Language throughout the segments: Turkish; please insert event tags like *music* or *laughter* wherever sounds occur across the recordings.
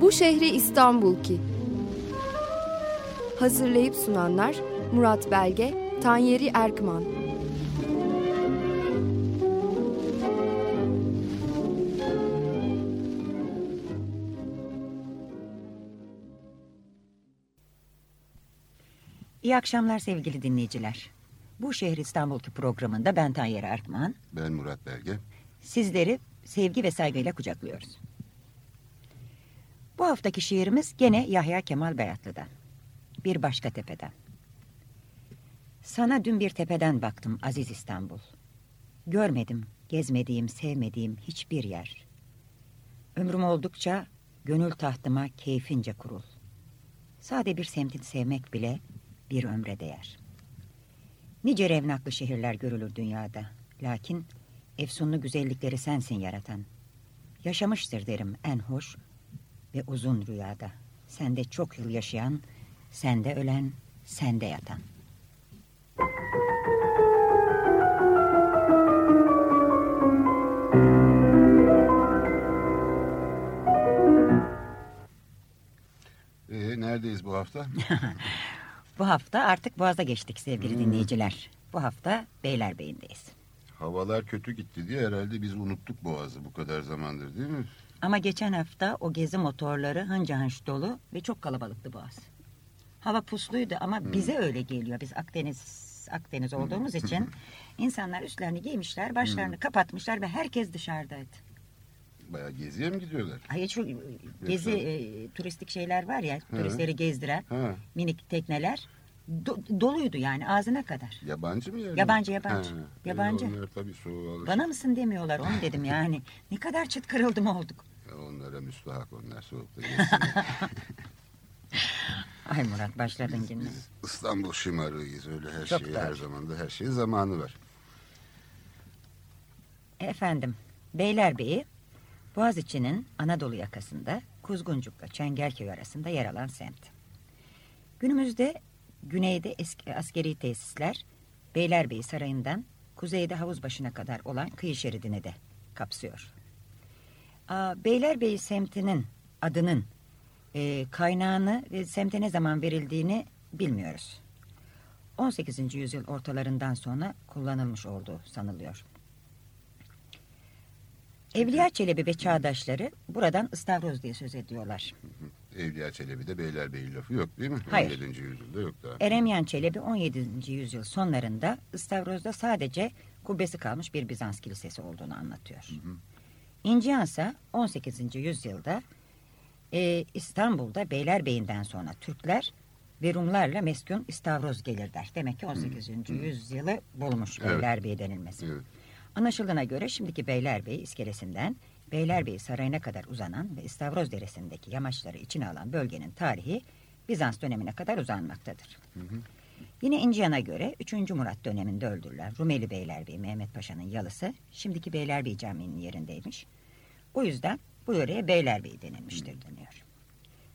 Bu şehri İstanbul ki. Hazırlayıp sunanlar Murat Belge, Tanyeri Erkman. İyi akşamlar sevgili dinleyiciler. Bu şehir İstanbul'ki programında ben Tayyar Erkman. Ben Murat Belge. Sizleri sevgi ve saygıyla kucaklıyoruz. Bu haftaki şiirimiz gene Yahya Kemal Beyatlı'dan. Bir başka tepeden. Sana dün bir tepeden baktım aziz İstanbul. Görmedim, gezmediğim, sevmediğim hiçbir yer. Ömrüm oldukça gönül tahtıma keyfince kurul. Sade bir semtin sevmek bile bir ömre değer. Nice revnaklı şehirler görülür dünyada. Lakin efsunlu güzellikleri sensin yaratan. Yaşamıştır derim en hoş ve uzun rüyada. Sende çok yıl yaşayan, sende ölen, sende yatan. Ee, neredeyiz bu hafta? *laughs* Bu hafta artık Boğaz'a geçtik sevgili dinleyiciler. Bu hafta Beylerbeyi'ndeyiz. Havalar kötü gitti diye herhalde biz unuttuk Boğaz'ı bu kadar zamandır değil mi? Ama geçen hafta o gezi motorları hınca hınç dolu ve çok kalabalıktı Boğaz. Hava pusluydu ama bize öyle geliyor. Biz Akdeniz Akdeniz olduğumuz için insanlar üstlerini giymişler, başlarını kapatmışlar ve herkes dışarıdaydı. Bayağı geziye mi gidiyorlar? Hayır şu gezi e, turistik şeyler var ya, Hı. turistleri gezdiren Ha, minik tekneler do- doluydu yani ağzına kadar. yabancı mı yani? Yabancı, yabancı. Ha, Yabancı. e, Onlar tabii soğuğa alışık. Bana mısın demiyorlar onu dedim *laughs* yani. Ne kadar çıt kırıldım olduk. Ya Onlara müstahak onlar soğukta. *laughs* Ay Murat başladın yine. biz İstanbul şımarığıyız öyle her Çok doğru. her zaman da her şeyin zamanı var. Efendim, Beylerbeyi, Boğaziçi'nin Anadolu yakasında Kuzguncuk'la Çengelköy arasında yer alan semt. Günümüzde güneyde eski askeri tesisler Beylerbeyi Sarayı'ndan kuzeyde havuz başına kadar olan kıyı şeridini de kapsıyor. Aa, Beylerbeyi semtinin adının e, kaynağını ve semte ne zaman verildiğini bilmiyoruz. 18. yüzyıl ortalarından sonra kullanılmış olduğu sanılıyor. Evliya Çelebi ve çağdaşları buradan ıstavroz diye söz ediyorlar. Evliya Çelebi'de Beylerbeyi lafı yok değil mi? Hayır. 17. yüzyılda yok daha. Eremyan Çelebi 17. yüzyıl sonlarında ıstavrozda sadece kubbesi kalmış bir Bizans kilisesi olduğunu anlatıyor. İncihan ise 18. yüzyılda e, İstanbul'da Beylerbeyi'nden sonra Türkler ve Rumlarla meskun istavroz gelir der. Demek ki 18. yüzyılı bulmuş Evet. Beylerbeyi denilmesi. Evet. Anlaşıldığına göre şimdiki Beylerbeyi iskelesinden Beylerbeyi Sarayı'na kadar uzanan ve İstavroz Deresi'ndeki yamaçları içine alan bölgenin tarihi Bizans dönemine kadar uzanmaktadır. Yine İncihan'a göre 3. Murat döneminde öldürülen Rumeli Beylerbeyi Mehmet Paşa'nın yalısı şimdiki Beylerbeyi Camii'nin yerindeymiş. O yüzden bu yöreye Beylerbeyi denilmiştir deniyor.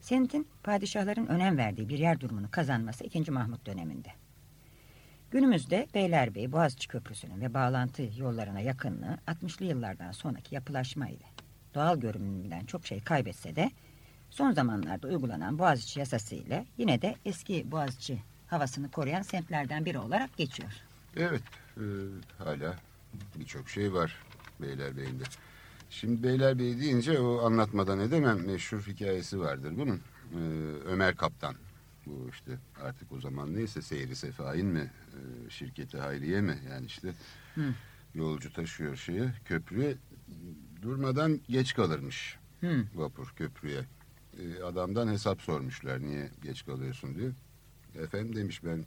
Semtin padişahların önem verdiği bir yer durumunu kazanması 2. Mahmut döneminde. Günümüzde Beylerbeyi Boğaziçi Köprüsü'nün ve bağlantı yollarına yakınlığı 60'lı yıllardan sonraki yapılaşma ile doğal görünümünden çok şey kaybetse de son zamanlarda uygulanan Boğaziçi yasası ile yine de eski Boğaziçi havasını koruyan semtlerden biri olarak geçiyor. Evet, e, hala birçok şey var Beylerbeyi'nde. Şimdi Beylerbeyi deyince o anlatmadan edemem meşhur hikayesi vardır bunun. E, Ömer Kaptan, bu işte artık o zaman neyse Seyri Sefahin mi, e, şirketi Hayriye mi yani işte Hı. yolcu taşıyor şeye köprüye durmadan geç kalırmış Hı. vapur köprüye. E, adamdan hesap sormuşlar niye geç kalıyorsun diye. Efendim demiş ben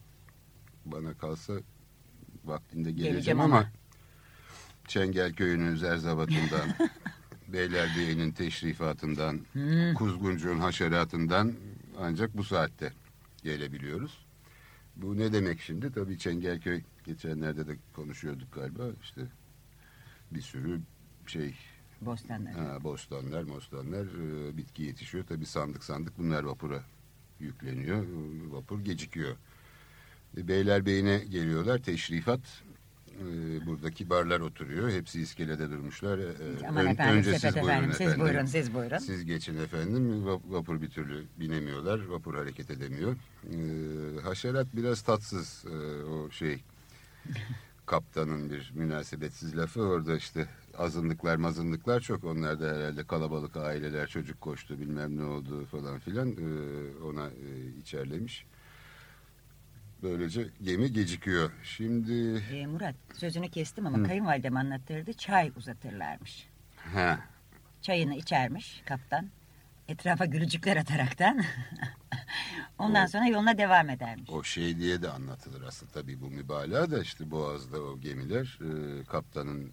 bana kalsa vaktinde geleceğim, Geleceğim ama, ama. Çengelköy'ünün zerzavatından, *laughs* Beylerbeyi'nin teşrifatından, Hı. Kuzguncuğun haşeratından ancak bu saatte gelebiliyoruz. Bu ne demek şimdi? Tabii Çengelköy geçenlerde de konuşuyorduk galiba. İşte bir sürü şey Bostanlar. Ha, bostanlar, mostanlar, e, bitki yetişiyor. Tabii sandık sandık bunlar vapura yükleniyor. Vapur gecikiyor. E, Beylerbeyi'ne geliyorlar. Teşrifat Ee, buradaki barlar oturuyor. Hepsi iskelede durmuşlar. Ee, Aman ön- efendim önce siz buyurun efendim. Siz buyurun siz buyurun. Siz geçin efendim. Va- Vapur bir türlü binemiyorlar. Vapur hareket edemiyor. Ee, haşerat biraz tatsız. Ee, o şey *laughs* kaptanın bir münasebetsiz lafı orada işte azınlıklar mazınlıklar çok. Onlar da herhalde kalabalık aileler çocuk koştu bilmem ne oldu falan filan ona e, içerlemiş. Böylece gemi gecikiyor. Şimdi Ee, Murat sözünü kestim ama kayınvalidem anlattırdı çay uzatırlarmış. ha Çayını içermiş kaptan. Etrafa gülücükler ataraktan. *laughs* Ondan O- sonra yoluna devam edermiş. O şey diye de anlatılır aslında tabii bu mübalağa da işte Boğaz'da o gemiler e, kaptanın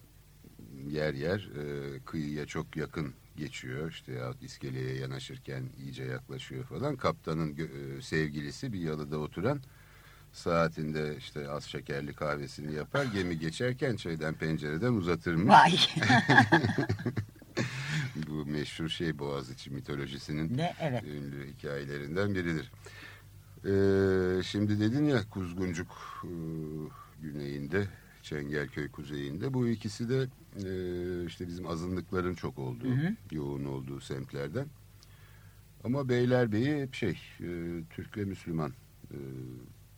yer yer e, kıyıya çok yakın geçiyor işte ya iskeleye yanaşırken iyice yaklaşıyor falan kaptanın e, sevgilisi bir yalıda oturan saatinde işte az şekerli kahvesini yapar gemi geçerken çaydan pencereden uzatırmış. Vay. *laughs* bu meşhur şey Boğaziçi mitolojisinin ne evet. ünlü hikayelerinden biridir. Ee, şimdi dedin ya Kuzguncuk e, güneyinde, Çengelköy kuzeyinde. Bu ikisi de e, işte bizim azınlıkların çok olduğu, Hı hı. yoğun olduğu semtlerden. Ama Beylerbeyi hep şey, e, Türk ve Müslüman. E,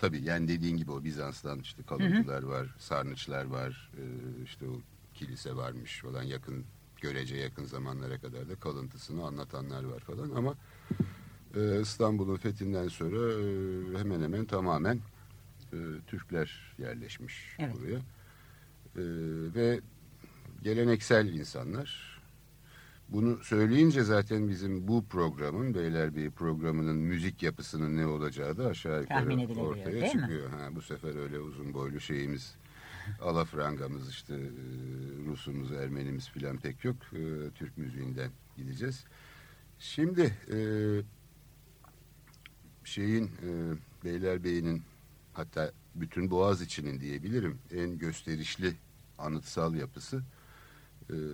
tabii yani dediğin gibi o Bizans'tan işte kalıntılar var, sarnıçlar var, e, işte o kilise varmış falan yakın görece yakın zamanlara kadar da kalıntısını anlatanlar var falan ama e, İstanbul'un fethinden sonra e, hemen hemen tamamen e, Türkler yerleşmiş Evet. buraya E, ve geleneksel insanlar. Bunu söyleyince zaten bizim bu programın Beylerbeyi programının müzik yapısının ne olacağı da aşağı yukarı ortaya değil mi? çıkıyor. Ha, bu sefer öyle uzun boylu şeyimiz *laughs* alafrangamız işte e, Rusumuz, Ermenimiz filan pek yok. E, Türk müziğinden gideceğiz. Şimdi e, şeyin Beylerbeyi'nin hatta bütün Boğaz içinin diyebilirim en gösterişli anıtsal yapısı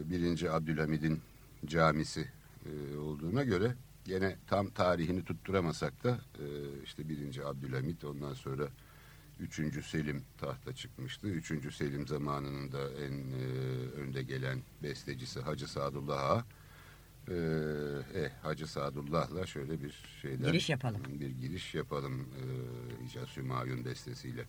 birinci Abdülhamid'in camisi e, olduğuna göre gene tam tarihini tutturamasak da e, işte birinci Abdülhamid ondan sonra üçüncü Selim tahta çıkmıştı. Üçüncü Selim zamanının da en e, önde gelen bestecisi Hacı Sadullah Ağa. E, eh, Hacı Sadullah'la şöyle bir şeyden Giriş yapalım. bir giriş yapalım e, İcaz Hümayun bestesiyle.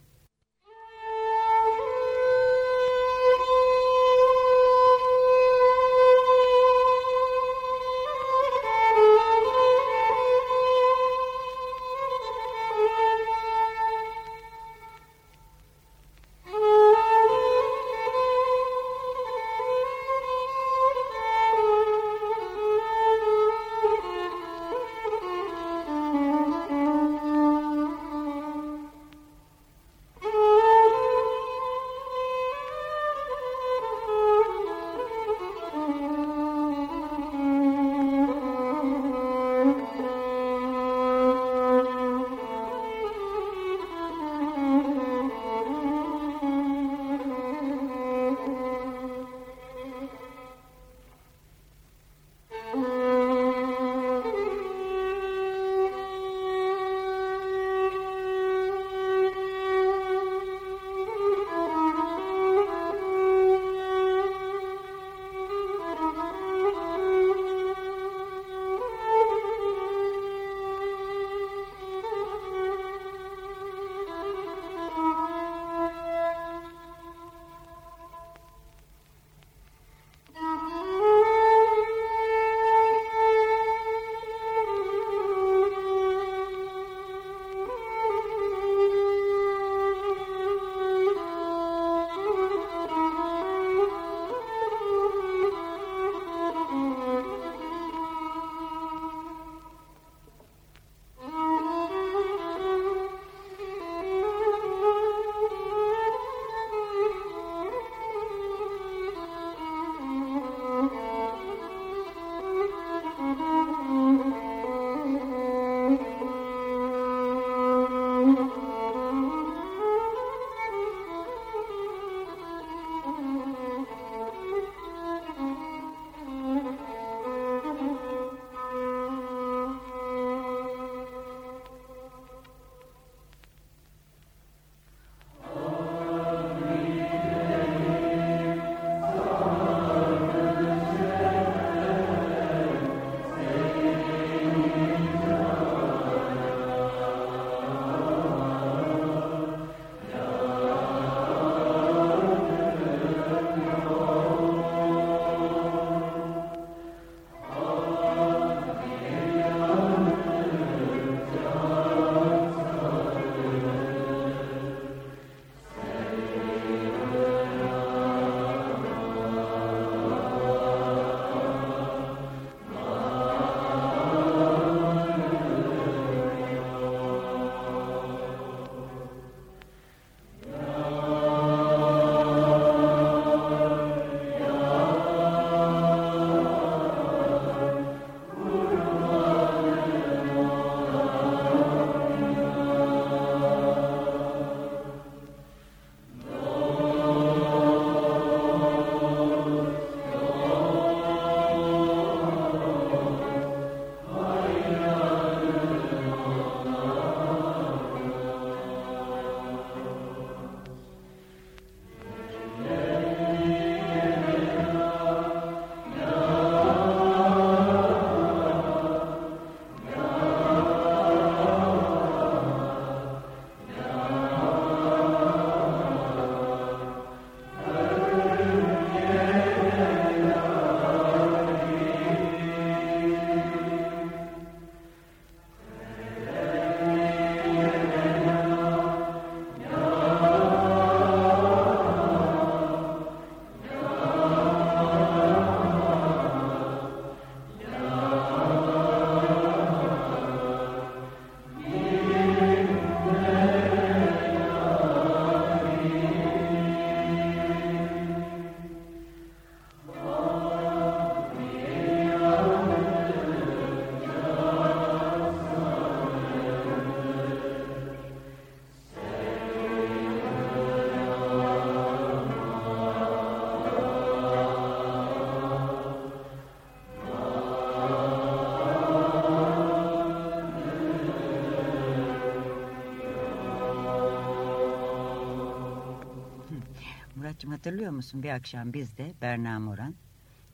Murat'cığım hatırlıyor musun? Bir akşam biz de Berna Moran,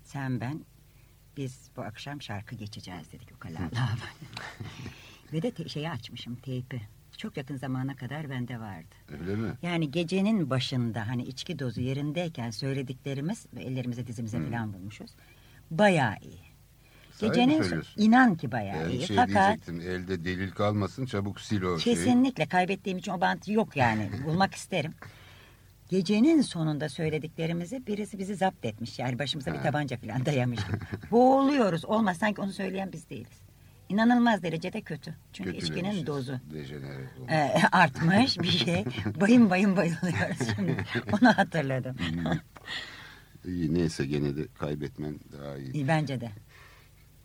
sen ben, biz bu akşam şarkı geçeceğiz dedik o kalarla. *laughs* Ve de şeyi açmışım teypi. Çok yakın zamana kadar bende vardı. Öyle mi? Yani gecenin başında hani içki dozu yerindeyken söylediklerimiz ve ellerimize dizimize Hmm. falan bulmuşuz. Bayağı iyi. Gecenin inan ki bayağı Ben iyi. şey Fakat diyecektim elde delil kalmasın çabuk sil o şeyi. kesinlikle kaybettiğim için o bantı yok yani. *laughs* Bulmak isterim. Gecenin sonunda söylediklerimizi birisi bizi zapt etmiş. Yani başımıza bir tabanca falan *laughs* dayamış gibi. Boğuluyoruz. Olmaz sanki onu söyleyen biz değiliz. İnanılmaz derecede kötü. Çünkü içkinin Kötülemişiz, dozu e, *laughs* artmış bir şey. Bayım bayım bayılıyoruz şimdi. *laughs* Onu hatırladım. İyi neyse gene de kaybetmen daha iyi. İyi bence de.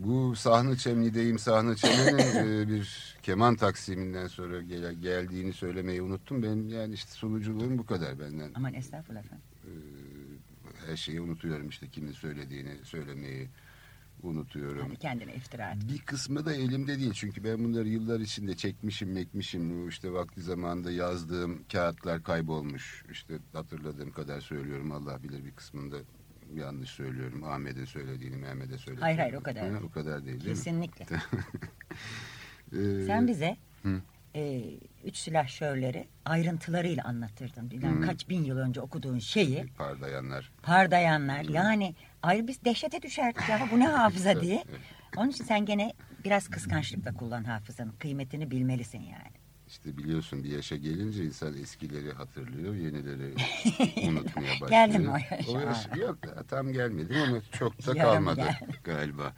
Bu Sahne Çemni'deyim Sahne Çemni'nin e, bir keman taksiminden sonra gel- geldiğini söylemeyi unuttum. Ben yani işte sunuculuğum bu kadar benden. Aman estağfurullah efendim. E, her şeyi unutuyorum işte kimin söylediğini söylemeyi unutuyorum. Hadi kendine iftira et. Bir kısmı da elimde değil çünkü ben bunları yıllar içinde çekmişim mekmişim. İşte vakti zamanında yazdığım kağıtlar kaybolmuş. İşte hatırladığım kadar söylüyorum Allah bilir bir kısmında yanlış söylüyorum. Ahmet'in söylediğini Mehmet'e söylediğini. Hayır, hayır, o kadar Ha, değil. o kadar değil değil Kesinlikle. mi? *laughs* Ee, Sen bize Hı. e, üç silahşörleri ayrıntılarıyla anlatırdın. Bilmem Hı. kaç bin yıl önce okuduğun şeyi. Pardayanlar. Pardayanlar. Yani ayrı biz dehşete düşerdik ya bu ne *laughs* hafıza diye. Onun için sen gene biraz kıskançlıkla kullan hafızanın. Kıymetini bilmelisin yani. İşte biliyorsun bir yaşa gelince insan eskileri hatırlıyor, yenileri *laughs* unutmaya başlıyor. Geldin mi o yaşa? O yaş- yok tam gelmedim ama çok da kalmadı galiba.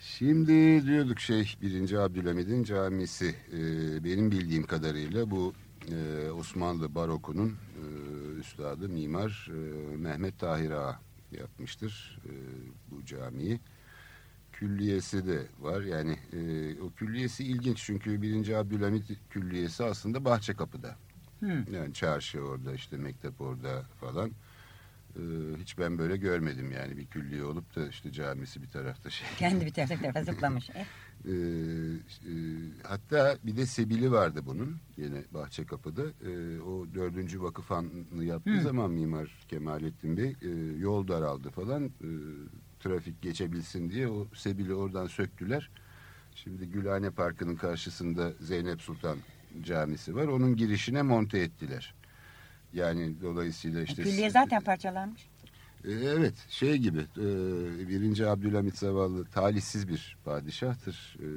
Şimdi diyorduk şey birinci Abdülhamid'in camisi e, benim bildiğim kadarıyla bu e, Osmanlı barokunun e, üstadı mimar e, Mehmet Tahir Ağa yapmıştır e, bu camiyi. Külliyesi de var yani e, o külliyesi ilginç çünkü birinci Abdülhamid külliyesi aslında Bahçekapı'da. Hı. Yani çarşı orada işte mektep orada falan. Ee, hiç ben böyle görmedim yani bir külliye olup da işte camisi bir tarafta şey. Kendi bir tarafa bir tarafa zıplamış. *laughs* E, Ee, e, hatta bir de sebili vardı bunun yine Bahçekapı'da. Ee, o dördüncü vakıfanı yaptığı Hı. zaman Mimar Kemalettin Bey e, yol daraldı falan. E, trafik geçebilsin diye o sebili oradan söktüler. Şimdi Gülhane Parkı'nın karşısında Zeynep Sultan Camisi var. Onun girişine monte ettiler. Yani dolayısıyla işte... Külliye zaten parçalanmış. Ee, Evet şey gibi e, birinci Abdülhamit Zavallı talihsiz bir padişahtır. E,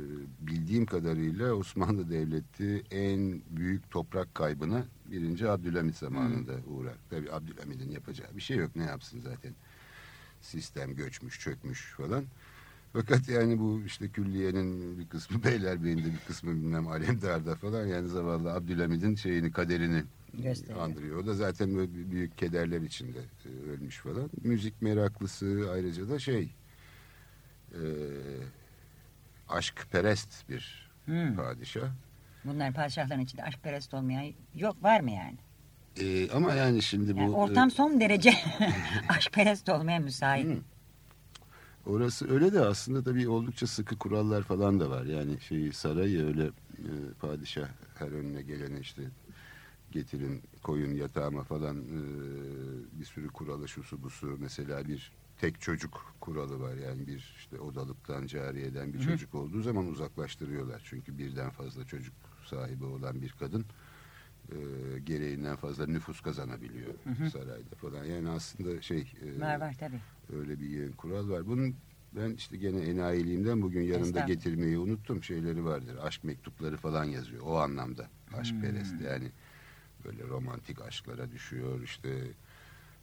Bildiğim kadarıyla Osmanlı Devleti en büyük toprak kaybına birinci Abdülhamit zamanında uğrar. Tabi Abdülhamid'in yapacağı bir şey yok ne yapsın zaten. Sistem göçmüş çökmüş falan. Fakat yani bu işte külliyenin bir kısmı *laughs* Beylerbeyi'nde bir kısmı bilmem Alemdar'da falan yani zavallı Abdülhamid'in şeyini kaderini Gösteriyor. andırıyor. O da zaten böyle büyük kederler içinde e, ölmüş falan. Müzik meraklısı ayrıca da şey e, aşkperest bir Hı. padişah. Bunların padişahların içinde aşkperest olmayan yok var mı yani? E, ama yani şimdi bu yani e, ortam son derece *laughs* aşkperest olmaya müsait. Hı. Orası öyle de aslında tabii oldukça sıkı kurallar falan da var. Yani şeyi sarayı öyle e, padişah her önüne gelene işte getirin koyun yatağıma falan e, bir sürü kuralı şusu busu mesela bir tek çocuk kuralı var. Yani bir işte odalıktan cariyeden bir Hı hı. çocuk olduğu zaman uzaklaştırıyorlar. Çünkü birden fazla çocuk sahibi olan bir kadın e, gereğinden fazla nüfus kazanabiliyor Hı hı. sarayda falan. Yani aslında şey e, Var var tabii. Öyle bir kural var. Bunun ben işte gene enayiliğimden bugün yanında Estağfurullah. getirmeyi unuttum. Şeyleri vardır. Aşk mektupları falan yazıyor. O anlamda. Aşk Hmm. perest yani. Böyle romantik aşklara düşüyor. işte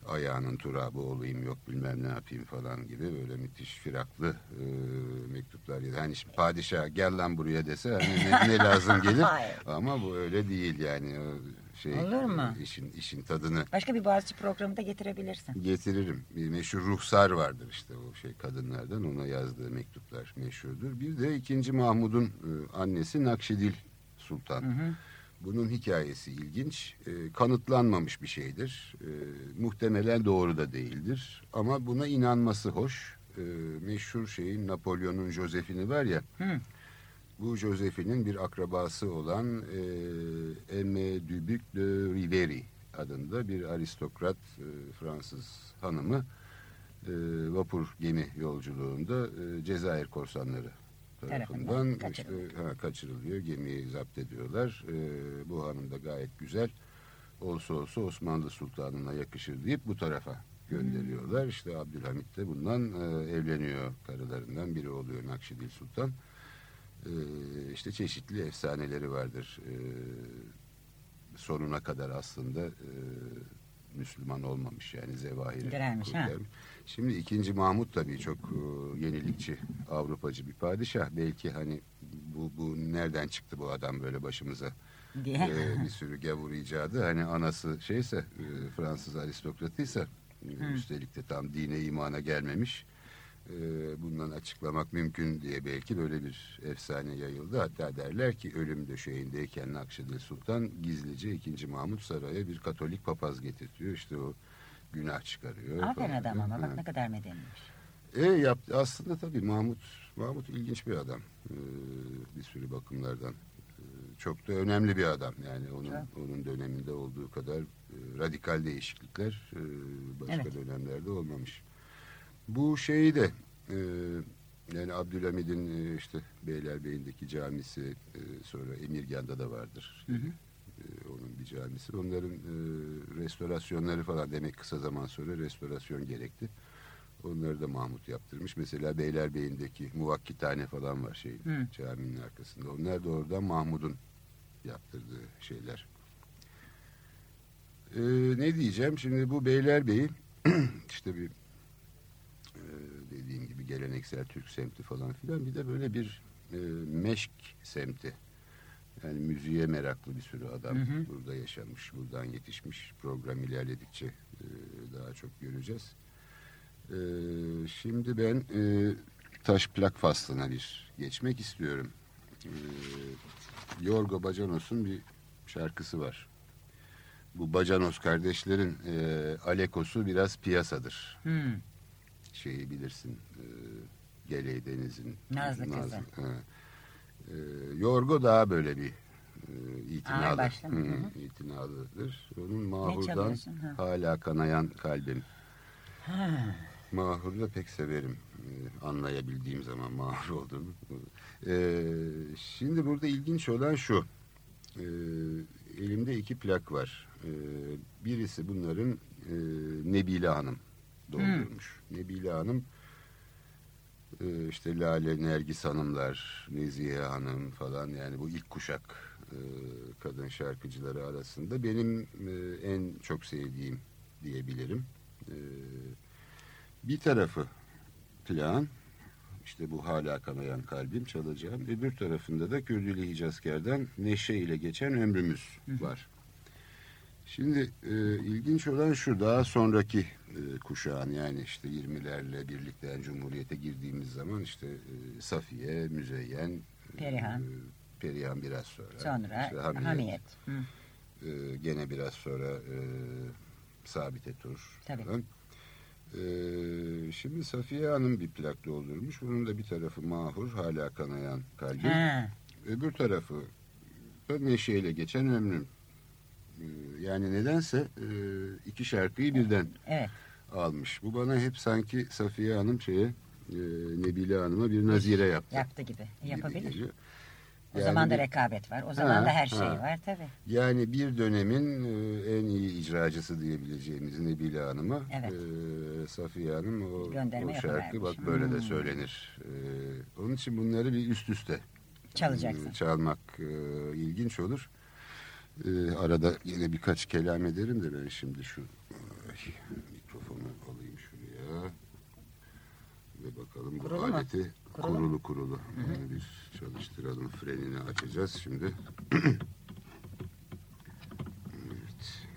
ayağının turabı olayım yok bilmem ne yapayım falan gibi böyle müthiş firaklı e, mektuplar yazıyor. Hani şimdi padişah gel lan buraya dese hani ne, ne *laughs* lazım gelir. Ama bu öyle değil yani. Şey, Olur mu? e, işin, işin tadını Başka bir Boğaziçi programı da getirebilirsin. Getiririm. Bir meşhur ruhsar vardır işte o şey kadınlardan ona yazdığı mektuplar meşhurdur. Bir de ikinci Mahmud'un e, annesi Nakşidil Sultan. Hı hı. Bunun hikayesi ilginç. E, kanıtlanmamış bir şeydir. E, muhtemelen doğru da değildir. Ama buna inanması hoş. E, meşhur şeyin Napolyon'un Joseph'ini var ya. Hı. Bu Josephine'in bir akrabası olan e, Aimé Dubuc de Riveri adında bir aristokrat e, Fransız hanımı e, vapur gemi yolculuğunda e, Cezayir korsanları tarafından Tarafından işte, kaçırılıyor. ha, kaçırılıyor. Gemiyi zapt ediyorlar. E, bu hanım da gayet güzel. Olsa olsa Osmanlı Sultanı'na yakışır deyip bu tarafa gönderiyorlar. İşte Abdülhamit de bundan e, evleniyor. Karılarından biri oluyor Nakşidil Sultan. E, işte çeşitli efsaneleri vardır. E, sonuna kadar aslında e, Müslüman olmamış yani zevahiri. Direnmiş, ha. Şimdi ikinci Mahmut tabii çok e, yenilikçi, Avrupacı bir padişah. Belki hani bu, bu nereden çıktı bu adam böyle başımıza diye. e, bir sürü gavur icadı. Hani anası şeyse e, Fransız aristokratıysa e, üstelik de tam dine imana gelmemiş. E, bundan açıklamak mümkün diye belki böyle bir efsane yayıldı. Hatta derler ki ölüm döşeğindeyken Nakşidil Sultan gizlice 2. Mahmut Saray'a bir Katolik papaz getirtiyor. İşte o günah çıkarıyor. Aferin falan. adam ama bak ne kadar medeniymiş. E yaptı aslında tabii Mahmut Mahmut ilginç bir adam. Ee, bir sürü bakımlardan. Ee, çok da önemli bir adam. Yani onun Çok. onun döneminde olduğu kadar e, radikal değişiklikler e, başka Evet. dönemlerde olmamış. Bu şeyi de e, yani Abdülhamid'in e, işte Beylerbeyi'ndeki camisi e, sonra Emirgan'da da vardır. Hı hı. E, onun bir camisi. Onların e, restorasyonları falan demek kısa zaman sonra restorasyon gerekti. Onları da Mahmut yaptırmış. Mesela Beylerbeyi'ndeki muvakkitane falan var şey Hı. caminin arkasında. Onlar da oradan Mahmud'un yaptırdığı şeyler. Ee, ne diyeceğim? Şimdi bu Beylerbeyi *clears throat* işte bir e, dediğim gibi geleneksel Türk semti falan filan bir de böyle bir e, meşk semti. Yani müziğe meraklı bir sürü adam Hı hı. burada yaşamış, buradan yetişmiş. Program ilerledikçe e, daha çok göreceğiz. E, şimdi ben e, taş plak faslına bir geçmek istiyorum. E, Yorgo Bacanos'un bir şarkısı var. Bu Bacanos kardeşlerin e, Alekos'u biraz piyasadır Hmm. şeyi bilirsin. E, Geley Deniz'in Nazlı kızı. ha. E, Yorgo daha böyle bir e, itinalı. Hı, Hı hı. itinalıdır. Onun Mahur'dan hala kanayan kalbim. Ha. Mahur'u da pek severim. E, anlayabildiğim zaman Mahur olduğunu. E, şimdi burada ilginç olan şu. E, elimde iki plak var. E, birisi bunların e, Nebile Hanım doldurmuş. Nebile Hanım e, işte Lale Nergis Hanımlar, Nezihe Hanım falan yani bu ilk kuşak e, kadın şarkıcıları arasında benim e, en çok sevdiğim diyebilirim. E, bir tarafı plağın işte bu hala kanayan kalbim çalacağım. Öbür tarafında da Kürdülü Hicazker'den Neşe ile geçen ömrümüz var. Şimdi e, ilginç olan şu daha sonraki e, kuşağın yani işte 20'lerle birlikte yani Cumhuriyet'e girdiğimiz zaman işte e, Safiye, Müzeyyen, e, Perihan. Perihan biraz sonra. Sonra işte Hamiyet. Hamiyet, Hı. e, gene biraz sonra e, Sabit Etur Tabii. falan. E, şimdi Safiye Hanım bir plak doldurmuş. Bunun da bir tarafı mahur, hala kanayan kalbim. Ha. Öbür tarafı da neşeyle geçen ömrüm. Ee, Yani nedense e, iki şarkıyı birden Evet. almış. Bu bana hep sanki Safiye Hanım şeye e, Nebile Hanım'a bir nazire yaptı. Yaptı gibi. gibi Yapabilir. geliyor. O Yani zaman da rekabet var. O zaman Ha, da her şey ha. var tabii. Yani bir dönemin e, en iyi icracısı diyebileceğimiz Nebile Hanım'a Evet. e, Safiye Hanım o, Gönderme o şarkı bak böyle de Hmm. söylenir. E, onun için bunları bir üst üste Çalacaksın. e, çalmak e, ilginç olur. E, arada yine birkaç kelam ederim de ben şimdi şu ay, mikrofonu alayım şuraya ve bakalım Kurulu bu mu? aleti Kurulu mu? kurulu kurulu. Onu bir çalıştıralım frenini açacağız şimdi. *clears throat* evet.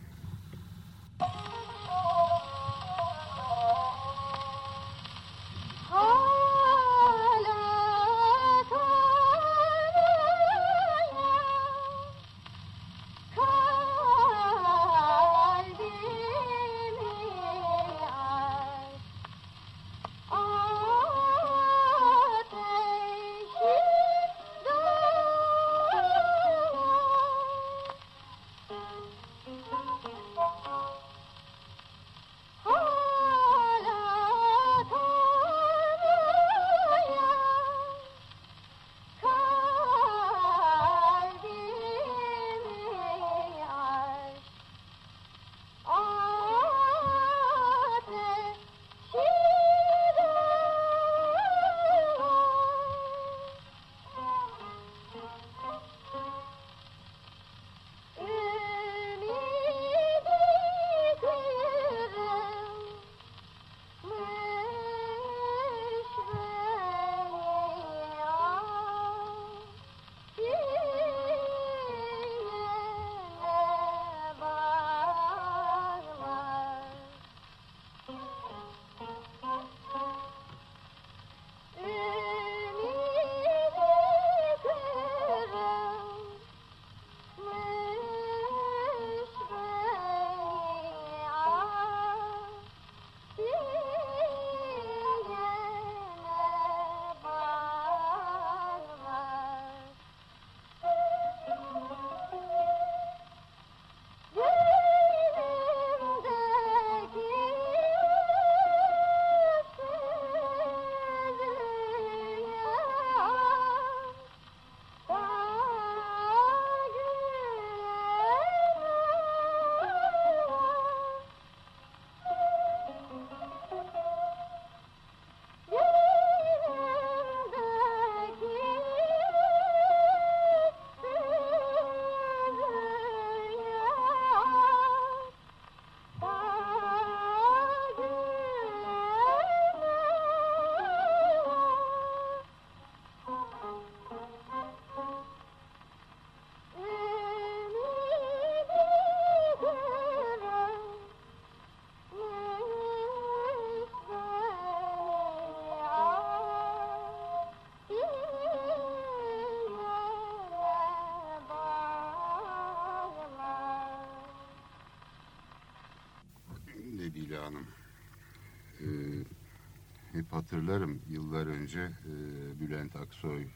Hatırlarım yıllar önce e, Bülent Aksoy e,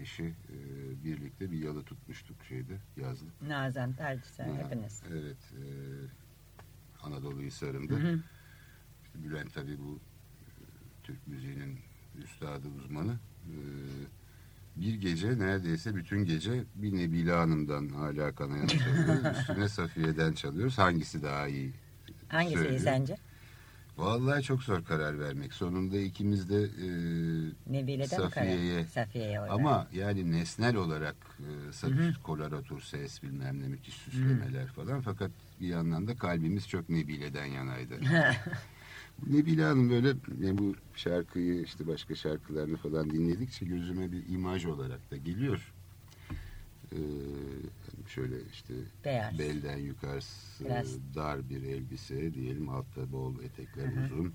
eşi e, birlikte bir yalı tutmuştuk şeyde yazlık. Nazan, Tercihsen Ha, hepiniz. Evet. E, Anadolu Hisarı'nda. Hı hı. İşte Bülent tabii bu e, Türk müziğinin üstadı uzmanı. E, bir gece neredeyse bütün gece bir Nebile Hanım'dan hala kanayan çalıyoruz. *laughs* Üstüne Safiye'den çalıyoruz. Hangisi daha iyi? Hangisi iyi sence? Vallahi çok zor karar vermek. Sonunda ikimiz de e? Safiye'ye. Orada. ama yani nesnel olarak e, satış, koloratur, ses bilmem ne müthiş süslemeler falan. Fakat bir yandan da kalbimiz çok Nebile'den yanaydı. *laughs* Nebile Hanım böyle yani bu şarkıyı işte başka şarkılarını falan dinledikçe gözüme bir imaj olarak da geliyor. Şöyle işte Beyaz. belden yukarısı Biraz. dar bir elbise diyelim altta bol etekler Hı hı. uzun.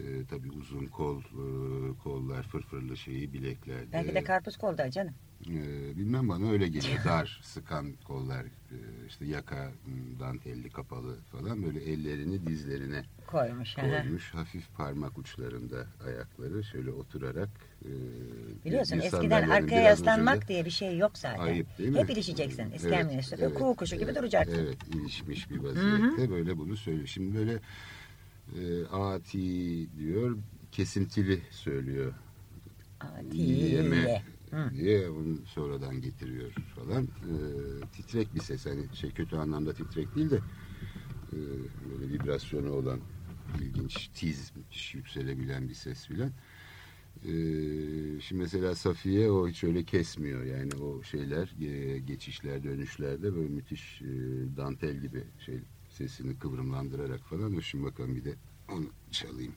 Ee, tabii uzun kol e, kollar fırfırlı şeyi bileklerde. Belki de karpuz kolda canım. Ee, bilmem bana öyle geliyor. *laughs* Dar, sıkan kollar, e, işte yaka dantelli kapalı falan böyle ellerini dizlerine Koymuş. hı hı. koymuş. Hafif parmak uçlarında ayakları şöyle oturarak. e, Biliyorsun eskiden arkaya yaslanmak ucunda- diye bir şey yok zaten. Ayıp değil mi? Hep ilişeceksin. İskemleye Evet, evet, kuğu kuşu gibi evet, duracaksın. Evet, ilişmiş bir vaziyette böyle bunu söylüyor. Şimdi böyle e, ati diyor, kesintili söylüyor. Yeme Hı. diye onu sonradan getiriyor falan. E, titrek bir ses. Hani şey kötü anlamda titrek değil de e, böyle vibrasyonu olan ilginç, tiz, müthiş yükselebilen bir ses filan. E, şimdi mesela Safiye o hiç öyle kesmiyor. Yani o şeyler, e, geçişler, dönüşlerde böyle müthiş e, dantel gibi şey sesini kıvrımlandırarak falan. Şimdi bakalım bir de onu çalayım.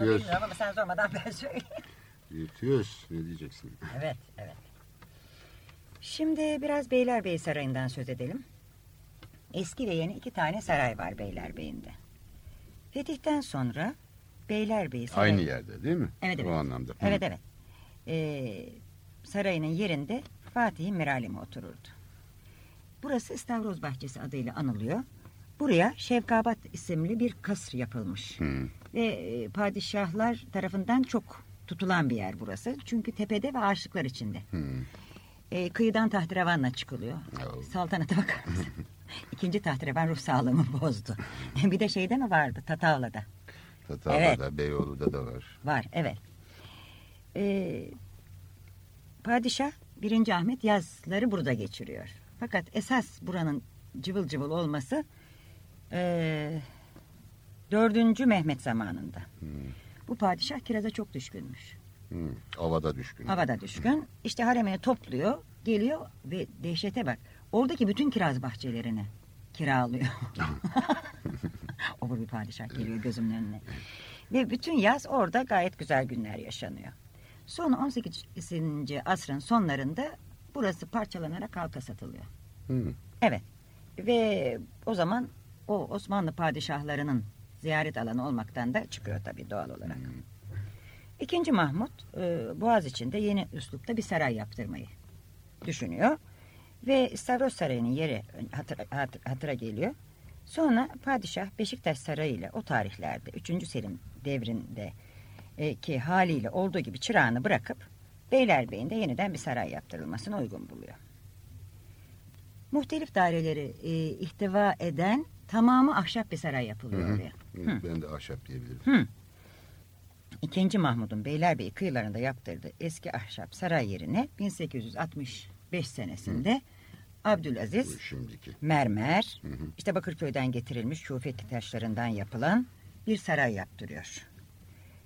Virtüöz, bilmiyorum ama sen sormadan ben söyleyeyim. virtüöz ne diyeceksin? Evet, evet. Şimdi biraz Beylerbeyi Sarayı'ndan söz edelim. Eski ve yeni iki tane saray var Beylerbeyi'nde. Fetihten sonra Beylerbeyi Sarayı... Aynı yerde değil mi? Evet, evet. O anlamda. Hı. Evet evet. Ee, sarayının yerinde Fatih'in Miralimi otururdu. Burası İstavroz Bahçesi adıyla anılıyor. Buraya Şevkabat isimli bir kasr yapılmış. Hı. Ve e, padişahlar tarafından çok tutulan bir yer burası. Çünkü tepede ve ağaçlıklar içinde. Hı. E, kıyıdan tahterevanla çıkılıyor. Oo. Saltanata bakar mısın? *laughs* İkinci tahterevan ruh sağlığımı bozdu. *laughs* bir de şeyde mi vardı? Tatavla'da. Tatavla'da, Beyoğlu'da da var. Var evet. Ee, padişah 1. Ahmet yazları burada geçiriyor. Fakat esas buranın cıvıl cıvıl olması ee, 4. Mehmet zamanında. Hı. Bu padişah kiraza çok düşkünmüş. Hı. Havada düşkün. Havada düşkün. İşte haremini topluyor, geliyor ve dehşete bak. Oradaki bütün kiraz bahçelerini kiralıyor. *laughs* Obur bir padişah geliyor gözümün önüne. Ve bütün yaz orada gayet güzel günler yaşanıyor. Sonra 18. asrın sonlarında burası parçalanarak halka satılıyor. Hı. Evet. Ve o zaman o Osmanlı padişahlarının ziyaret alanı olmaktan da çıkıyor tabii doğal olarak. İkinci Mahmut e, Boğaz içinde yeni üslupta bir saray yaptırmayı düşünüyor. Ve Stavros Sarayı'nın yeri hatıra, hatır- hatıra geliyor. Sonra padişah Beşiktaş Sarayı ile o tarihlerde 3. Selim devrinde e, ki haliyle olduğu gibi çırağını bırakıp Beylerbeyi'nde yeniden bir saray yaptırılmasını uygun buluyor. Muhtelif daireleri e, ihtiva eden tamamı ahşap bir saray yapılıyor Hı hı. oraya. Hı. Ben de ahşap diyebilirim. Hı. İkinci Mahmud'un Beylerbeyi kıyılarında yaptırdığı eski ahşap saray yerine 1865 senesinde Abdülaziz Bu şimdiki. mermer, Hı hı. işte Bakırköy'den getirilmiş şufetli taşlarından yapılan bir saray yaptırıyor.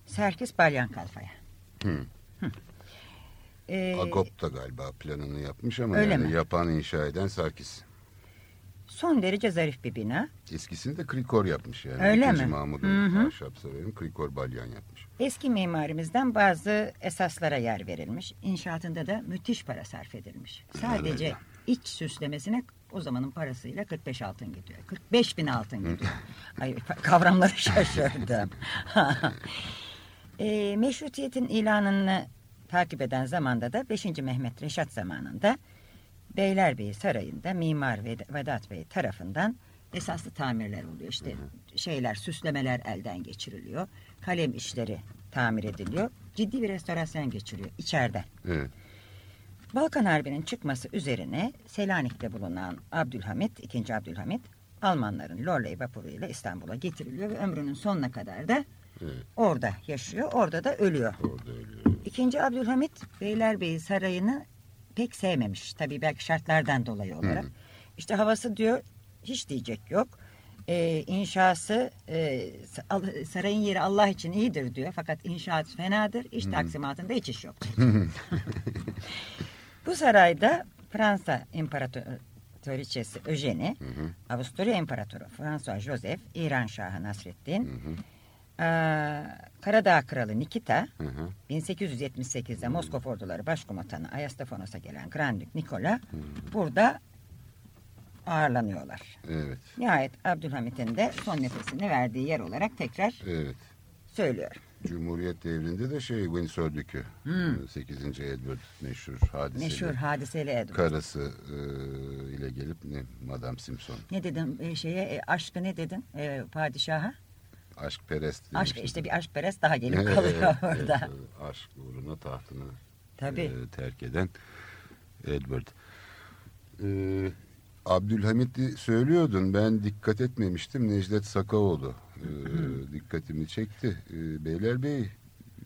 Serkis Balyan Kalfa'ya. Hı. Ee, Agop da galiba planını yapmış ama Öyle yani mi? yapan inşa eden Sarkis. Son derece zarif bir bina. Eskisini de Krikor yapmış yani. Öyle İkinci mi? Mahmud'un ahşap sarayını Krikor Balyan yapmış. Eski mimarimizden bazı esaslara yer verilmiş. İnşaatında da müthiş para sarf edilmiş. Sadece öyle. iç süslemesine o zamanın parasıyla 45 altın gidiyor. 45 bin altın gidiyor. *laughs* Ay kavramları şaşırdım. *laughs* e, meşrutiyetin ilanını takip eden zamanda da 5. Mehmet Reşat zamanında Beylerbeyi Sarayı'nda Mimar Ved- Vedat Bey tarafından esaslı tamirler oluyor. İşte şeyler, süslemeler elden geçiriliyor. Kalem işleri tamir ediliyor. Ciddi bir restorasyon geçiriyor içeride. Evet. Balkan Harbi'nin çıkması üzerine Selanik'te bulunan Abdülhamit, II. Abdülhamit Almanların Lorley vapuruyla İstanbul'a getiriliyor ve ömrünün sonuna kadar da Evet. orada yaşıyor. Orada da ölüyor. Orada ölüyor. İkinci Abdülhamit Beylerbeyi Sarayı'nı pek sevmemiş. Tabii belki şartlardan dolayı olarak. Hı. İşte havası diyor hiç diyecek yok. Ee, inşası e, sa- sarayın yeri Allah için iyidir diyor. Fakat inşaat fenadır. İş taksimatında hiç iş yok. *laughs* Bu sarayda Fransa İmparatoriçesi hı. Avusturya İmparatoru François Joseph, İran Şahı Nasreddin, Hı hı. Eee, Karadağ Kralı Nikita, Hı hı. 1878'de Moskova orduları başkomutanı Ayastafonos'a gelen Grand Dük Nikola burada ağırlanıyorlar. Evet. Nihayet Abdülhamit'in de son nefesini verdiği yer olarak tekrar Evet. söylüyor. Cumhuriyet devrinde de şey Windsor Dükü. Hmm. 8. Edward meşhur hadiseli. Meşhur hadiseli Edward. Karısı e, ile gelip ne Madame Simpson. Ne dedim e, şeye e, aşkı ne dedin e, padişaha? Aşk perest. Aşk demiştim. işte bir aşk perest daha gelip kalıyor orada. evet. aşk uğruna tahtını Tabii. e, terk eden Edward. E, Abdülhamit'i söylüyordun. Ben dikkat etmemiştim. Necdet Sakaoğlu e, *laughs* dikkatimi çekti. E, Beylerbeyi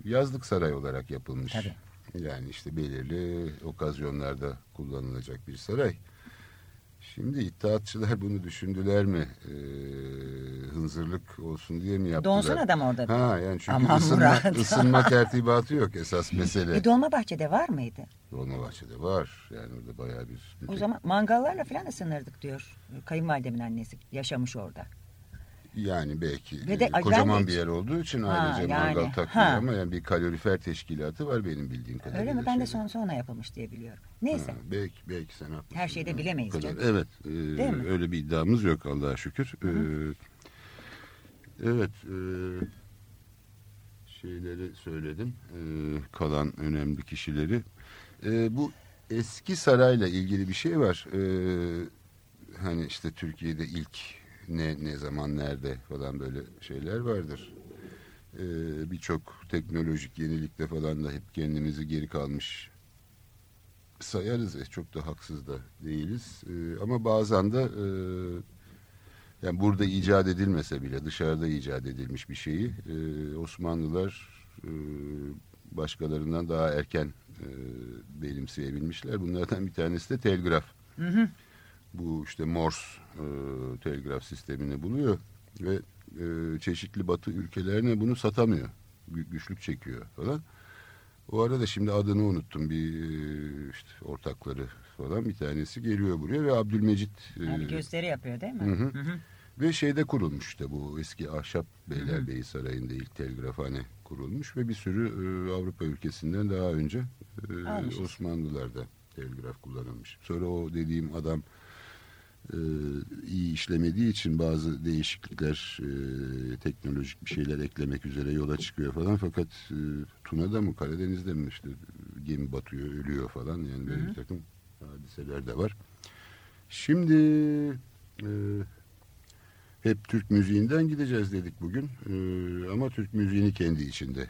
yazlık saray olarak yapılmış. Tabii. Yani işte belirli okazyonlarda kullanılacak bir saray. Şimdi iddiatçılar bunu düşündüler mi? E, hınzırlık olsun diye mi yaptılar? Donsun adam orada. Ha yani çünkü Aman ısınma, Murat. *laughs* ısınma tertibatı yok esas mesele. E, Dolmabahçe'de var mıydı? Dolmabahçe'de var. Yani orada bayağı bir... O zaman mangallarla falan ısınırdık diyor. Kayınvalidemin annesi yaşamış orada. Yani belki Ve de- e, kocaman de bir yer olduğu için Ha, ailece yani, mangal takmıyor ama yani bir kalorifer teşkilatı var benim bildiğim kadarıyla. Öyle mi? Ben de şeyde. son sonra yapılmış diye biliyorum. Neyse. Ha, belki belki sen haklısın. Her şeyi de Ha, bilemeyiz kadar. canım. Evet. e, Değil mi? öyle bir iddiamız yok Allah'a şükür. E, evet. e, şeyleri söyledim. E, kalan önemli kişileri. E, bu eski sarayla ilgili bir şey var. E, hani işte Türkiye'de ilk ne ne zaman nerede falan böyle şeyler vardır. E, Birçok teknolojik yenilikte falan da hep kendimizi geri kalmış sayarız. E, Çok da haksız da değiliz. E, ama bazen de e, yani burada icat edilmese bile dışarıda icat edilmiş bir şeyi e, Osmanlılar e, başkalarından daha erken e, benimseyebilmişler. Bunlardan bir tanesi de telgraf. Hı hı. Bu işte Morse e, telgraf sistemini buluyor ve e, çeşitli batı ülkelerine bunu satamıyor. Gü- güçlük çekiyor falan. O arada şimdi adını unuttum bir e, işte ortakları falan bir tanesi geliyor buraya ve Abdülmecit e, Yani gösteri yapıyor değil mi? Hı hı. Hı hı. ve şeyde kurulmuş işte bu eski ahşap Beylerbeyi Sarayı'nda ilk telgrafhane kurulmuş ve bir sürü e, Avrupa ülkesinden daha önce e, Almışız. Osmanlılar'da telgraf kullanılmış. Sonra o dediğim adam e, iyi işlemediği için bazı değişiklikler e, teknolojik bir şeyler eklemek üzere yola çıkıyor falan fakat e, Tuna'da mı Karadeniz'de mi işte gemi batıyor ölüyor falan yani böyle Hı hı. bir takım hadiseler de var. Şimdi e, hep Türk müziğinden gideceğiz dedik bugün E, ama Türk müziğini kendi içinde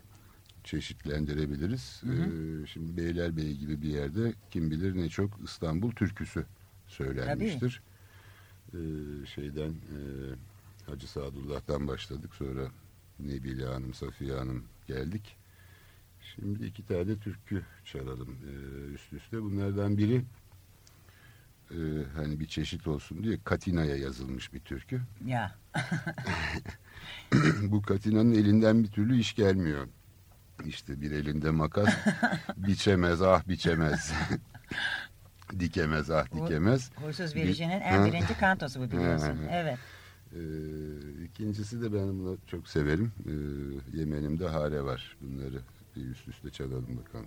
çeşitlendirebiliriz. Hı hı. E, şimdi Beylerbeyi gibi bir yerde kim bilir ne çok İstanbul türküsü söylenmiştir. E, şeyden e, Hacı Sadullah'tan başladık sonra Nebile Hanım, Safiye Hanım geldik. Şimdi iki tane türkü çalalım e, üst üste. Bunlardan biri e, hani bir çeşit olsun diye Katina'ya yazılmış bir türkü. Ya. *laughs* Bu Katina'nın elinden bir türlü iş gelmiyor. İşte bir elinde makas *laughs* biçemez ah biçemez. *laughs* dikemez ah Bu- dikemez. Huysuz Bir- Verici'nin en birinci kantosu bu biliyorsun. *laughs* Evet. Ee, ikincisi de ben bunu çok severim. Ee, Yemenimde hare var. Bunları bir üst üste çalalım bakalım.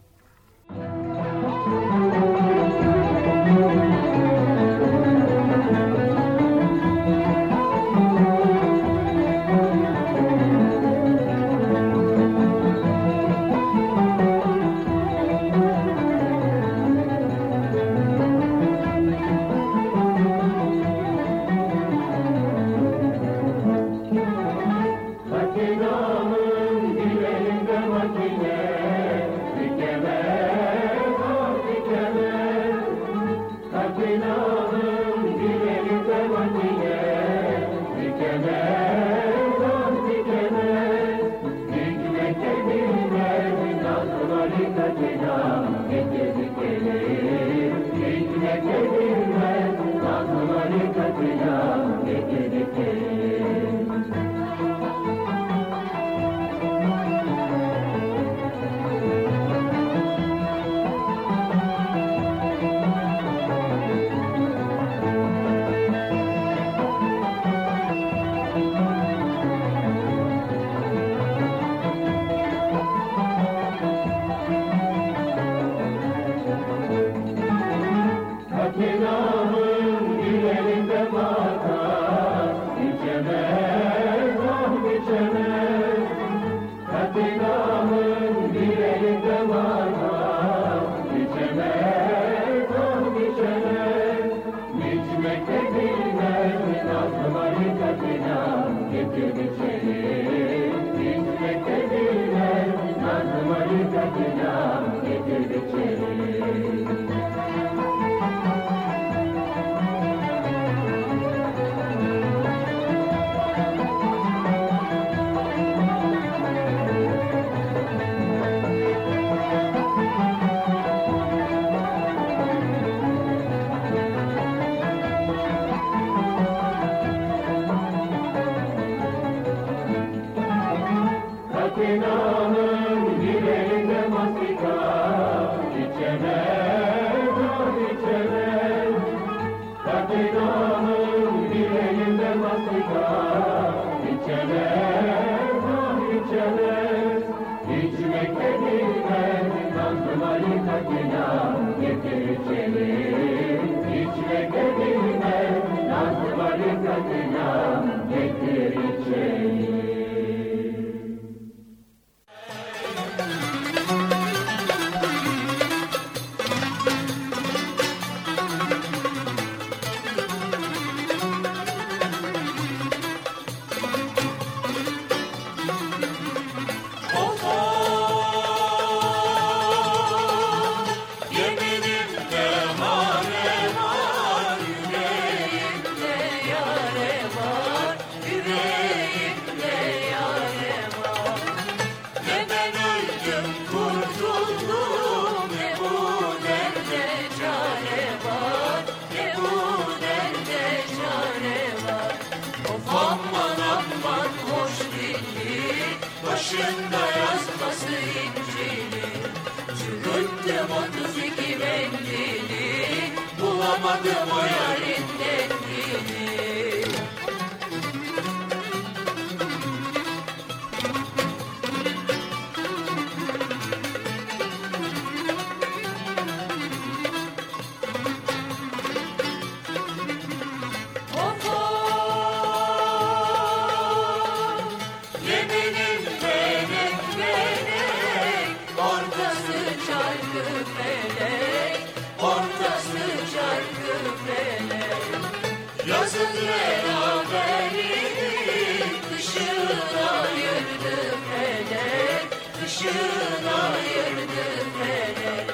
başın ayırdı melek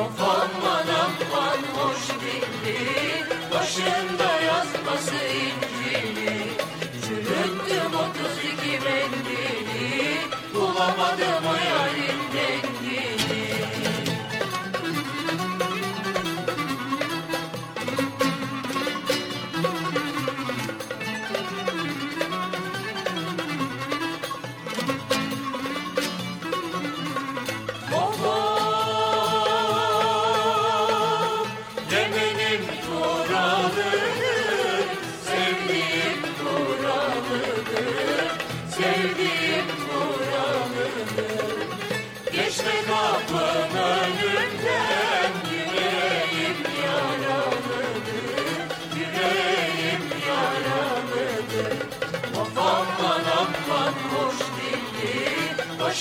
Of aman aman hoş bildin Başında yazması incili Çürüttüm otuz iki mendili. Bulamadım hayalimdeki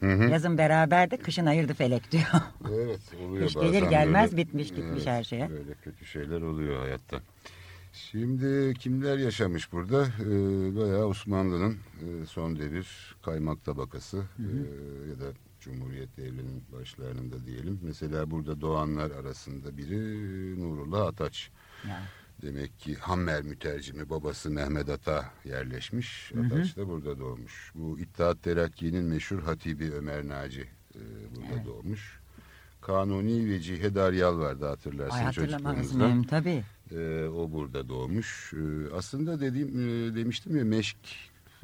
Hı hı. Yazın beraberdi, kışın ayırdı felek diyor. Evet oluyor *laughs* Kış gelir gelmez böyle. bitmiş gitmiş her şeye. Böyle kötü şeyler oluyor hayatta. Şimdi kimler yaşamış burada? Ee, bayağı Osmanlı'nın e, son devir kaymak tabakası e, ya da Cumhuriyet devrinin başlarında diyelim. Mesela burada doğanlar arasında biri Nurullah Ataç. Ya. Demek ki Hammer mütercimi babası Mehmet Ata yerleşmiş. Ataç da burada doğmuş. Bu İttihat Terakki'nin meşhur hatibi Ömer Naci e, burada doğmuş. Kanuni ve Cihedar Yal vardı hatırlarsın Ay hatırlamaz çocukluğumuzda. mıyım tabii. Ee, o burada doğmuş. Ee, aslında dediğim e, demiştim ya meşk